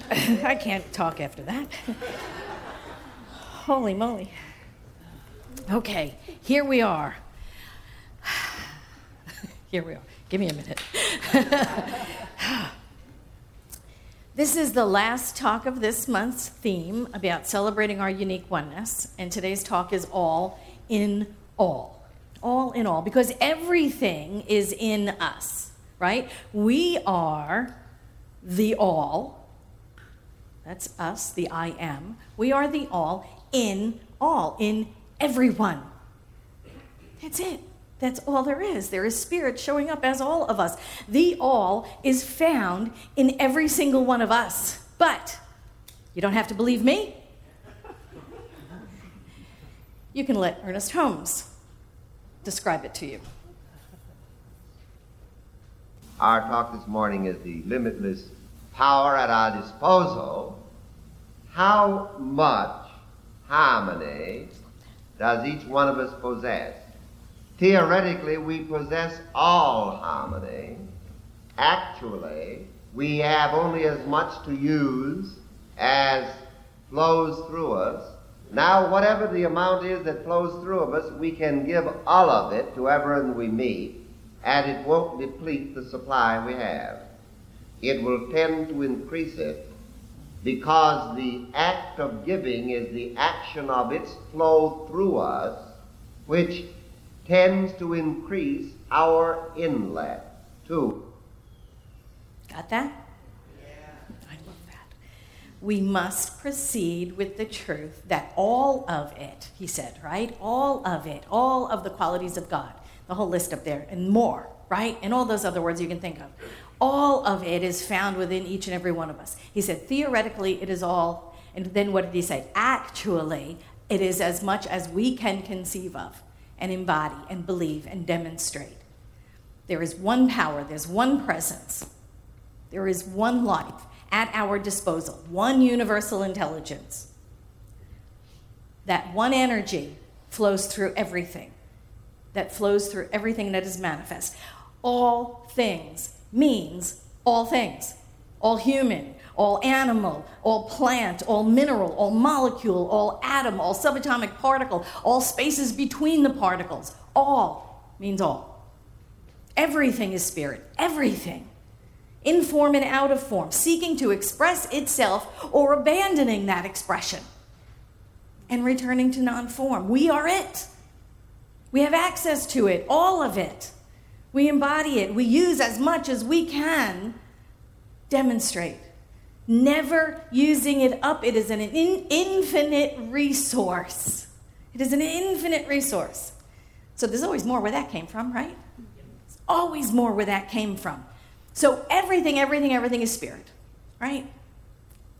can't, I can't talk after that. Holy moly. Okay, here we are. Here we are. Give me a minute. this is the last talk of this month's theme about celebrating our unique oneness, and today's talk is all in all. All in all, because everything is in us, right? We are the all. That's us, the I am. We are the all in all, in everyone. That's it. That's all there is. There is spirit showing up as all of us. The all is found in every single one of us. But you don't have to believe me. You can let Ernest Holmes describe it to you. Our talk this morning is the limitless power at our disposal. How much harmony does each one of us possess? Theoretically, we possess all harmony. Actually, we have only as much to use as flows through us. Now, whatever the amount is that flows through of us, we can give all of it to everyone we meet, and it won't deplete the supply we have. It will tend to increase it because the act of giving is the action of its flow through us, which tends to increase our inlet too. Got that? Yeah. I love that. We must proceed with the truth that all of it, he said, right? All of it, all of the qualities of God, the whole list up there, and more, right? And all those other words you can think of. All of it is found within each and every one of us. He said, theoretically, it is all. And then what did he say? Actually, it is as much as we can conceive of and embody and believe and demonstrate. There is one power, there's one presence, there is one life at our disposal, one universal intelligence. That one energy flows through everything, that flows through everything that is manifest. All things means all things, all human, all animal, all plant, all mineral, all molecule, all atom, all subatomic particle, all spaces between the particles. All means all. Everything is spirit, everything. In form and out of form, seeking to express itself or abandoning that expression and returning to non form. We are it. We have access to it, all of it. We embody it. We use as much as we can demonstrate never using it up. It is an in- infinite resource. It is an infinite resource. So there's always more where that came from, right? There's always more where that came from. So everything, everything, everything is spirit, right?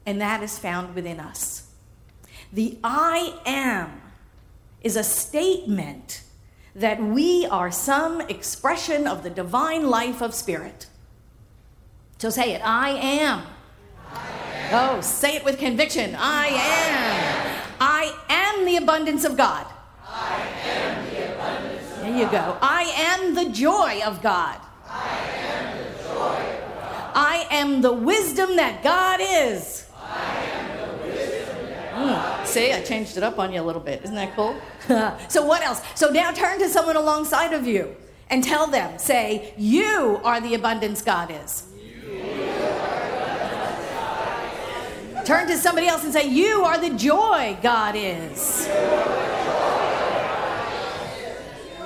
And that is found within us. The I am is a statement that we are some expression of the divine life of spirit. So say it I am. Oh, say it with conviction. I am. I am the abundance of God. I am the abundance of There you go. I am the joy of God. I am the joy of God. I am the wisdom that God is. I am the wisdom that God Mm. See, I changed it up on you a little bit. Isn't that cool? so, what else? So, now turn to someone alongside of you and tell them, say, You are the abundance God is. Turn to somebody else and say, You are the joy God is.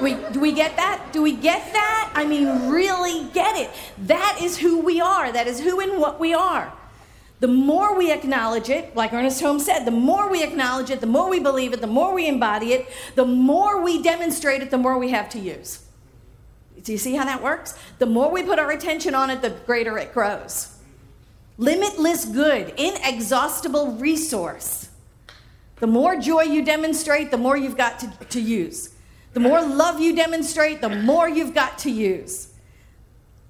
We, do we get that? Do we get that? I mean, really get it. That is who we are. That is who and what we are. The more we acknowledge it, like Ernest Holmes said, the more we acknowledge it, the more we believe it, the more we embody it, the more we demonstrate it, the more we have to use. Do you see how that works? The more we put our attention on it, the greater it grows. Limitless good, inexhaustible resource. The more joy you demonstrate, the more you've got to, to use. The more love you demonstrate, the more you've got to use.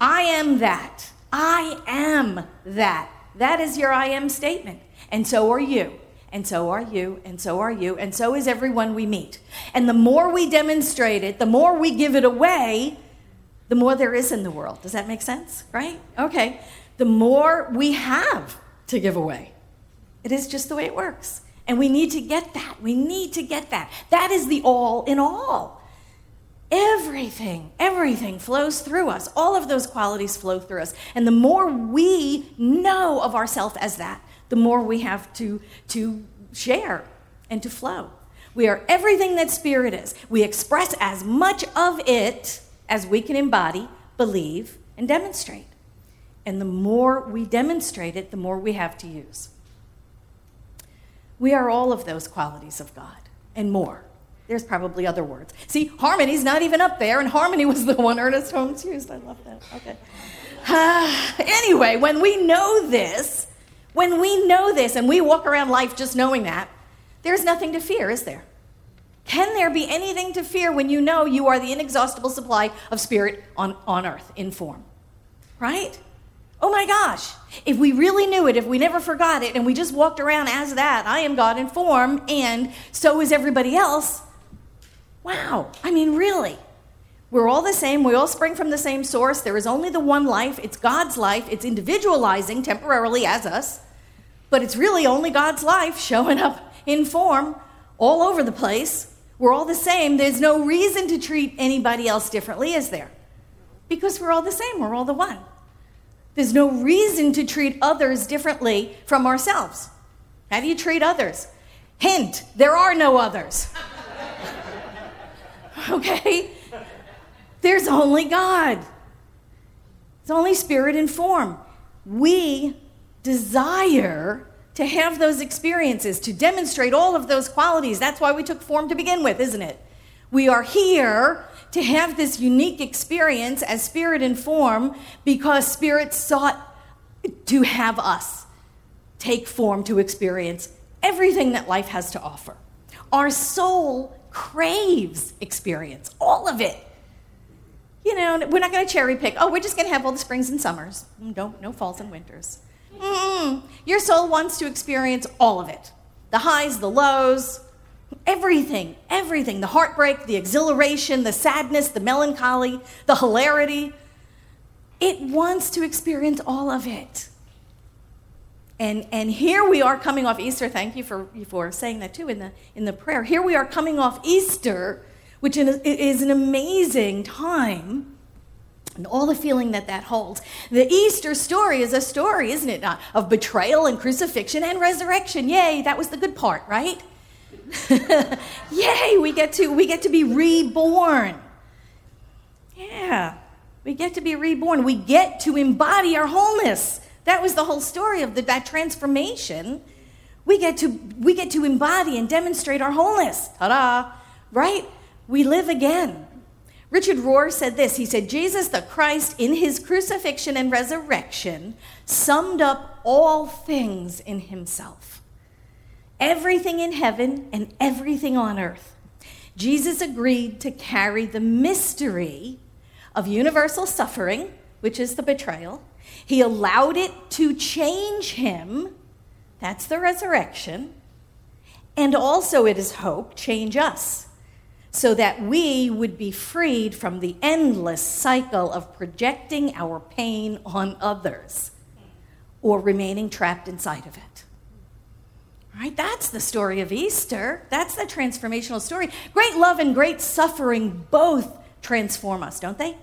I am that. I am that. That is your I am statement. And so are you. And so are you. And so are you. And so is everyone we meet. And the more we demonstrate it, the more we give it away, the more there is in the world. Does that make sense? Right? Okay. The more we have to give away. It is just the way it works. And we need to get that. We need to get that. That is the all in all. Everything, everything flows through us. All of those qualities flow through us. And the more we know of ourselves as that, the more we have to, to share and to flow. We are everything that Spirit is. We express as much of it as we can embody, believe, and demonstrate. And the more we demonstrate it, the more we have to use. We are all of those qualities of God and more. There's probably other words. See, harmony's not even up there, and harmony was the one Ernest Holmes used. I love that. Okay. Uh, anyway, when we know this, when we know this and we walk around life just knowing that, there's nothing to fear, is there? Can there be anything to fear when you know you are the inexhaustible supply of spirit on, on earth in form? Right? Oh my gosh, if we really knew it, if we never forgot it, and we just walked around as that, I am God in form, and so is everybody else, Wow. I mean, really. We're all the same. We all spring from the same source. There is only the one life. It's God's life. It's individualizing temporarily as us, but it's really only God's life showing up in form all over the place. We're all the same. There's no reason to treat anybody else differently, is there? Because we're all the same. We're all the one. There's no reason to treat others differently from ourselves. How do you treat others? Hint, there are no others. okay? There's only God. It's only spirit and form. We desire to have those experiences, to demonstrate all of those qualities. That's why we took form to begin with, isn't it? We are here to have this unique experience as spirit and form because spirit sought to have us take form to experience everything that life has to offer. Our soul craves experience, all of it. You know, we're not going to cherry pick. Oh, we're just going to have all the springs and summers. Mm, no, no falls and winters. Mm-mm. Your soul wants to experience all of it the highs, the lows, everything, everything the heartbreak, the exhilaration, the sadness, the melancholy, the hilarity. It wants to experience all of it. And, and here we are coming off Easter. Thank you for, for saying that too in the, in the prayer. Here we are coming off Easter, which is an amazing time and all the feeling that that holds. The Easter story is a story, isn't it, not? of betrayal and crucifixion and resurrection. Yay, that was the good part, right? Yay, we get to we get to be reborn. Yeah. We get to be reborn. We get to embody our wholeness. That was the whole story of the, that transformation. We get to we get to embody and demonstrate our wholeness. Ta-da! Right? We live again. Richard Rohr said this. He said, Jesus the Christ, in his crucifixion and resurrection, summed up all things in himself. Everything in heaven and everything on earth. Jesus agreed to carry the mystery of universal suffering, which is the betrayal, he allowed it to change him. That's the resurrection. And also, it is hope, change us, so that we would be freed from the endless cycle of projecting our pain on others or remaining trapped inside of it. Right? That's the story of Easter. That's the transformational story. Great love and great suffering both transform us, don't they?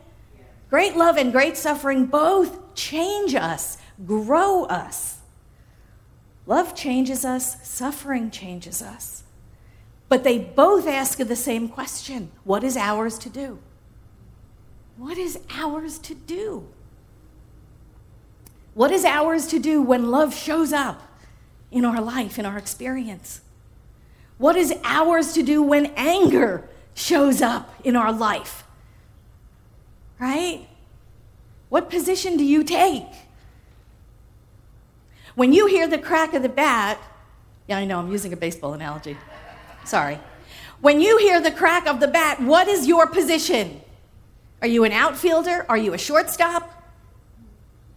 Great love and great suffering both change us, grow us. Love changes us, suffering changes us. But they both ask the same question What is ours to do? What is ours to do? What is ours to do when love shows up in our life, in our experience? What is ours to do when anger shows up in our life? Right? What position do you take? When you hear the crack of the bat, yeah, I know, I'm using a baseball analogy. Sorry. When you hear the crack of the bat, what is your position? Are you an outfielder? Are you a shortstop?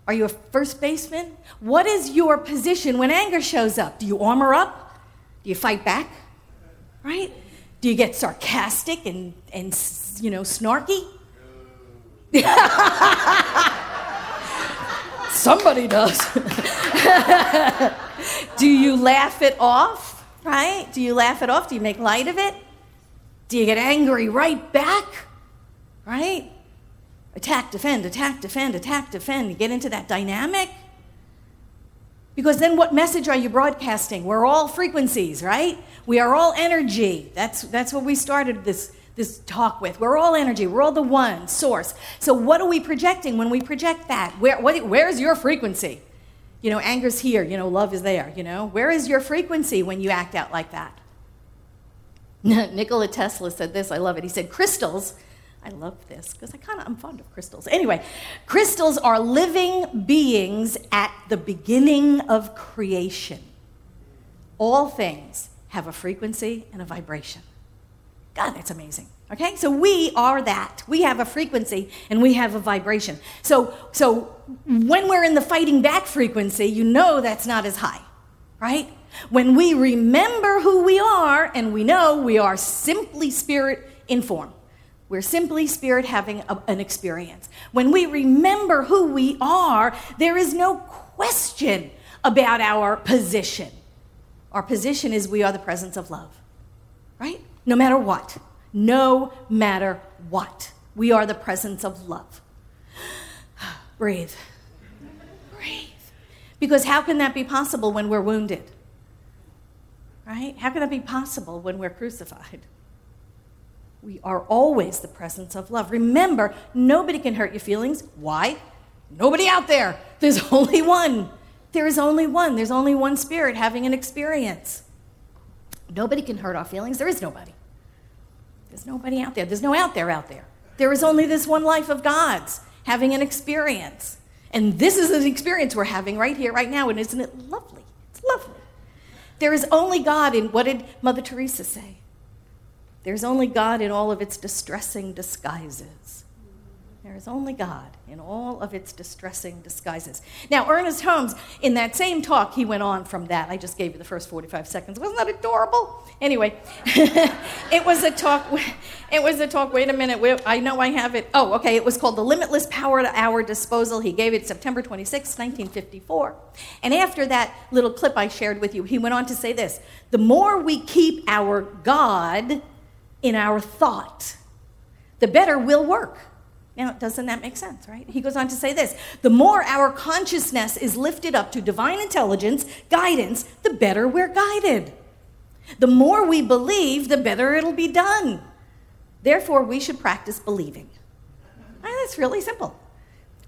Are you a first baseman? What is your position when anger shows up? Do you armor up? Do you fight back? Right? Do you get sarcastic and, and you know, snarky? Somebody does. Do you laugh it off? Right? Do you laugh it off? Do you make light of it? Do you get angry right back? Right? Attack, defend, attack, defend, attack, defend. You get into that dynamic. Because then what message are you broadcasting? We're all frequencies, right? We are all energy. That's, that's what we started this, this talk with. We're all energy. We're all the one source. So what are we projecting when we project that? Where, what, where's your frequency? You know, anger's here, you know, love is there, you know. Where is your frequency when you act out like that? Nikola Tesla said this, I love it. He said, crystals I love this because I kind of I'm fond of crystals. Anyway, crystals are living beings at the beginning of creation. All things have a frequency and a vibration. God, that's amazing. Okay? So we are that. We have a frequency and we have a vibration. So so when we're in the fighting back frequency, you know that's not as high. Right? When we remember who we are and we know we are simply spirit in form we're simply spirit having a, an experience. When we remember who we are, there is no question about our position. Our position is we are the presence of love, right? No matter what. No matter what. We are the presence of love. Breathe. Breathe. Because how can that be possible when we're wounded? Right? How can that be possible when we're crucified? We are always the presence of love. Remember, nobody can hurt your feelings. Why? Nobody out there. There's only one. There is only one. There's only one spirit having an experience. Nobody can hurt our feelings. There is nobody. There's nobody out there. There's no out there out there. There is only this one life of God's having an experience. And this is an experience we're having right here, right now. And isn't it lovely? It's lovely. There is only God in what did Mother Teresa say? There's only God in all of its distressing disguises. There is only God in all of its distressing disguises. Now, Ernest Holmes, in that same talk, he went on from that. I just gave you the first 45 seconds. Wasn't that adorable? Anyway, it was a talk. It was a talk. Wait a minute. I know I have it. Oh, okay. It was called The Limitless Power at Our Disposal. He gave it September 26, 1954. And after that little clip I shared with you, he went on to say this The more we keep our God in our thought, the better we'll work. Now, doesn't that make sense, right? He goes on to say this the more our consciousness is lifted up to divine intelligence, guidance, the better we're guided. The more we believe, the better it'll be done. Therefore, we should practice believing. And that's really simple.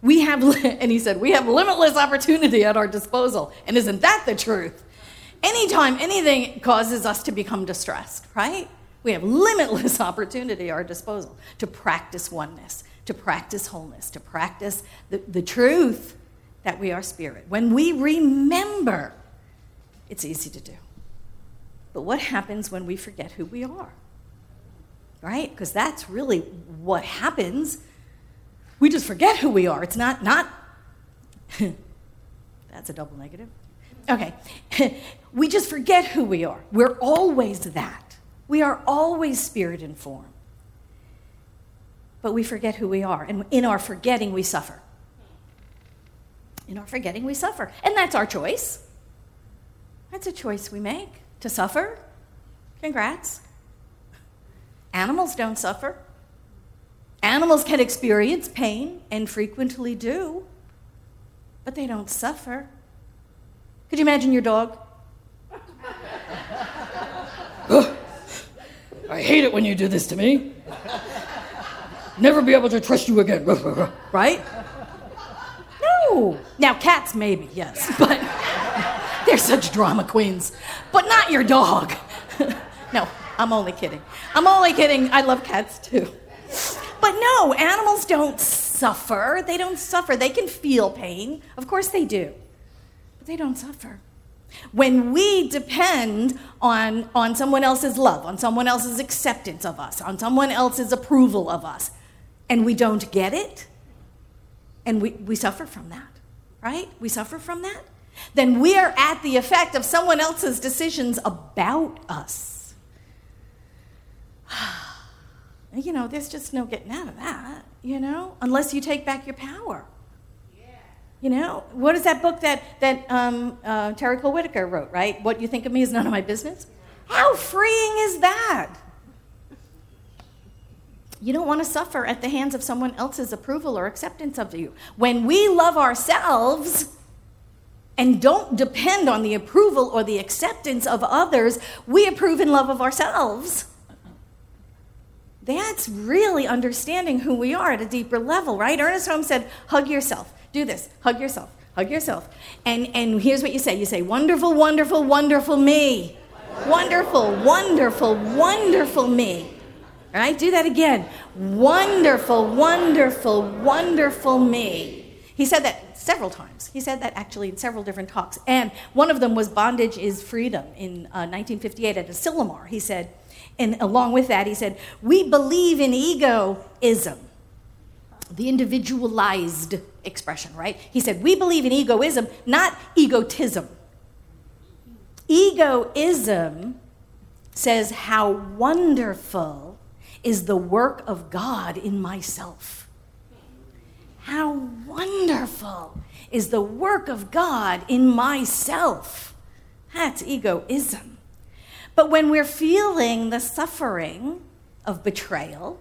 We have, and he said, we have limitless opportunity at our disposal. And isn't that the truth? Anytime anything causes us to become distressed, right? We have limitless opportunity at our disposal to practice oneness, to practice wholeness, to practice the, the truth that we are spirit. When we remember, it's easy to do. But what happens when we forget who we are? Right? Because that's really what happens. We just forget who we are. It's not, not, that's a double negative. Okay. we just forget who we are. We're always that. We are always spirit and form. But we forget who we are. And in our forgetting, we suffer. In our forgetting, we suffer. And that's our choice. That's a choice we make to suffer. Congrats. Animals don't suffer. Animals can experience pain and frequently do, but they don't suffer. Could you imagine your dog? I hate it when you do this to me. Never be able to trust you again. right? No. Now, cats, maybe, yes, but they're such drama queens. But not your dog. no, I'm only kidding. I'm only kidding. I love cats too. But no, animals don't suffer. They don't suffer. They can feel pain. Of course they do. But they don't suffer. When we depend on, on someone else's love, on someone else's acceptance of us, on someone else's approval of us, and we don't get it, and we, we suffer from that, right? We suffer from that. Then we are at the effect of someone else's decisions about us. you know, there's just no getting out of that, you know, unless you take back your power. You know, what is that book that, that um, uh, Terry Cole Whittaker wrote, right? What you think of me is none of my business? How freeing is that? You don't want to suffer at the hands of someone else's approval or acceptance of you. When we love ourselves and don't depend on the approval or the acceptance of others, we approve and love of ourselves. That's really understanding who we are at a deeper level, right? Ernest Holmes said, hug yourself. Do this. Hug yourself. Hug yourself. And, and here's what you say you say, wonderful, wonderful, wonderful me. Wonderful, wonderful, wonderful me. Right, do that again. Wonderful, wonderful, wonderful me. He said that several times. He said that actually in several different talks. And one of them was Bondage is Freedom in uh, 1958 at Asilomar. He said, and along with that, he said, We believe in egoism, the individualized expression, right? He said, We believe in egoism, not egotism. Egoism says how wonderful is the work of God in myself. How wonderful is the work of God in myself. That's egoism. But when we're feeling the suffering of betrayal,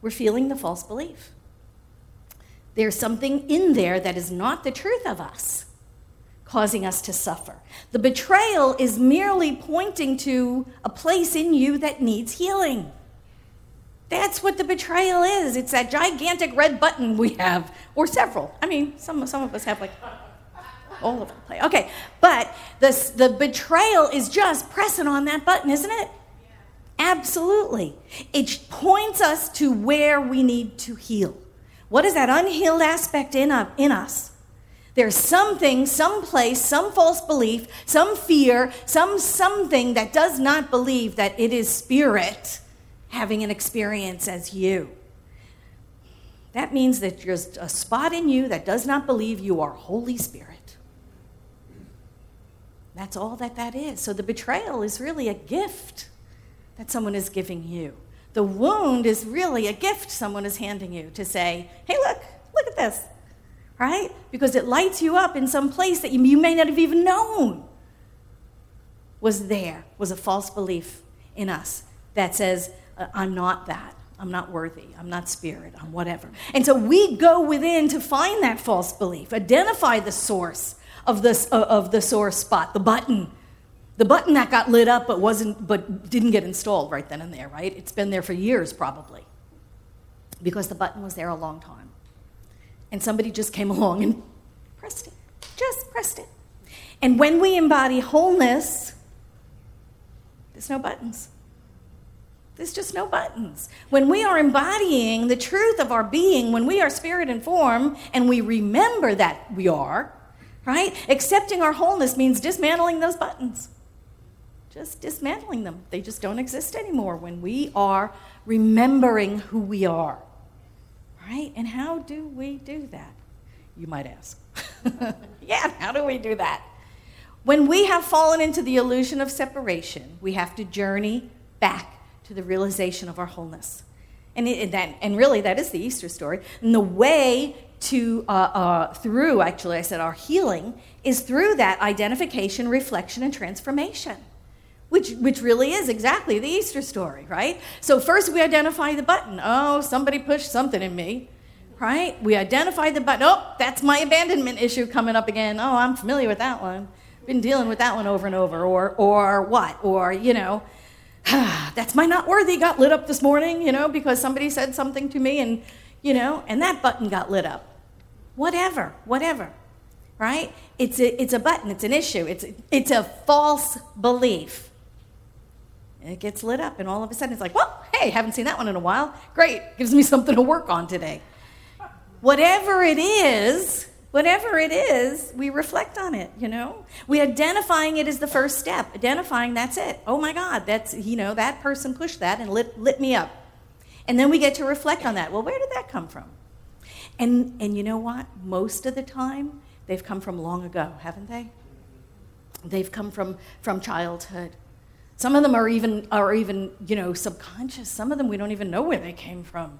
we're feeling the false belief. There's something in there that is not the truth of us, causing us to suffer. The betrayal is merely pointing to a place in you that needs healing. That's what the betrayal is. It's that gigantic red button we have, or several. I mean, some, some of us have like all over the place. Okay, but the, the betrayal is just pressing on that button, isn't it? Absolutely. It points us to where we need to heal. What is that unhealed aspect in, in us? There's something, some place, some false belief, some fear, some something that does not believe that it is spirit having an experience as you. That means that there's a spot in you that does not believe you are Holy Spirit. That's all that that is. So the betrayal is really a gift that someone is giving you. The wound is really a gift someone is handing you to say, hey, look, look at this, right? Because it lights you up in some place that you, may not have even known was there, was a false belief in us that says, uh, I'm not that. I'm not worthy. I'm not spirit. I'm whatever. And so we go within to find that false belief, identify the source, of the, uh, of the sore spot, the button. The button that got lit up but wasn't but didn't get installed right then and there, right? It's been there for years probably. Because the button was there a long time. And somebody just came along and pressed it. Just pressed it. And when we embody wholeness, there's no buttons. There's just no buttons. When we are embodying the truth of our being, when we are spirit and form, and we remember that we are, right? Accepting our wholeness means dismantling those buttons. Just dismantling them. They just don't exist anymore when we are remembering who we are. Right? And how do we do that? You might ask. yeah, how do we do that? When we have fallen into the illusion of separation, we have to journey back to the realization of our wholeness. And, it, and, that, and really, that is the Easter story. And the way to uh, uh, through actually i said our healing is through that identification reflection and transformation which which really is exactly the easter story right? So first we identify the button. Oh somebody pushed something in me right? We identify the button. Oh that's my abandonment issue coming up again. Oh i'm familiar with that one. Been dealing with that one over and over. Or or what? Or you know that's my not worthy got lit up this morning you know because somebody said something to me and you know and that button got lit up. Whatever, whatever, right? It's a, it's a button, it's an issue, it's, it's a false belief. It gets lit up, and all of a sudden it's like, well, hey, haven't seen that one in a while. Great, gives me something to work on today. Whatever it is, whatever it is, we reflect on it, you know? We identifying it is the first step. Identifying, that's it. Oh my God, that's, you know, that person pushed that and lit, lit me up. And then we get to reflect on that. Well, where did that come from? And, and you know what? Most of the time, they've come from long ago, haven't they? They've come from, from childhood. Some of them are even, are even, you know, subconscious. Some of them we don't even know where they came from.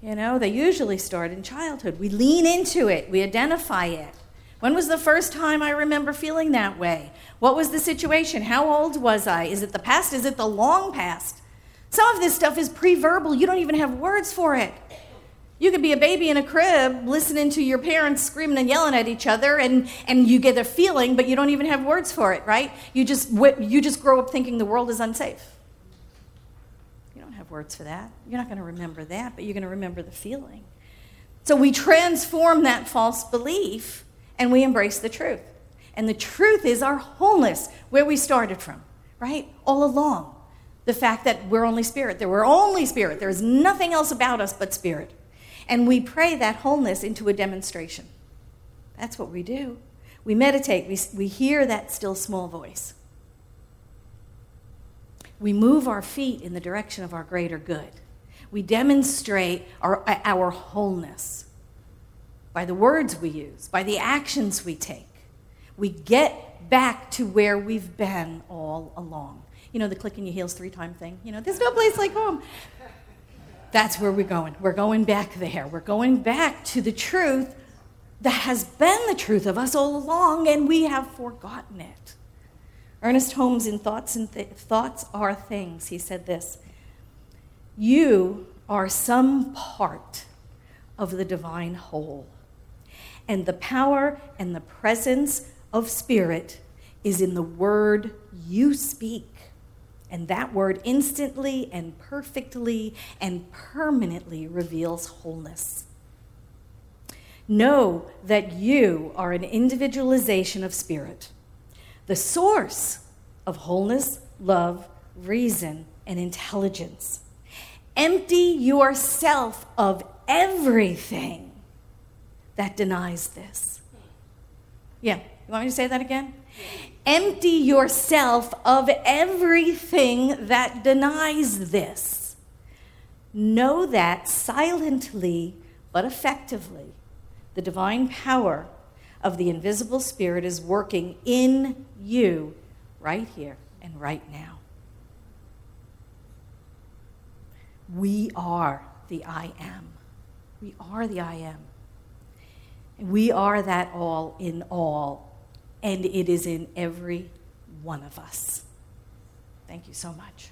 You know, they usually start in childhood. We lean into it, we identify it. When was the first time I remember feeling that way? What was the situation? How old was I? Is it the past? Is it the long past? Some of this stuff is pre verbal, you don't even have words for it. You could be a baby in a crib listening to your parents screaming and yelling at each other, and, and you get a feeling, but you don't even have words for it, right? You just, you just grow up thinking the world is unsafe. You don't have words for that. You're not going to remember that, but you're going to remember the feeling. So we transform that false belief and we embrace the truth. And the truth is our wholeness, where we started from, right? All along. The fact that we're only spirit, that we're only spirit. There is nothing else about us but spirit. And we pray that wholeness into a demonstration. That's what we do. We meditate, we, we hear that still small voice. We move our feet in the direction of our greater good. We demonstrate our, our wholeness by the words we use, by the actions we take. We get back to where we've been all along. You know, the clicking your heels three time thing? You know, there's no place like home. That's where we're going. We're going back there. We're going back to the truth that has been the truth of us all along, and we have forgotten it. Ernest Holmes, in Thoughts, and Th- Thoughts Are Things, he said this You are some part of the divine whole, and the power and the presence of Spirit is in the word you speak. And that word instantly and perfectly and permanently reveals wholeness. Know that you are an individualization of spirit, the source of wholeness, love, reason, and intelligence. Empty yourself of everything that denies this. Yeah, you want me to say that again? Empty yourself of everything that denies this. Know that silently but effectively, the divine power of the invisible spirit is working in you right here and right now. We are the I am. We are the I am. We are that all in all and it is in every one of us. Thank you so much.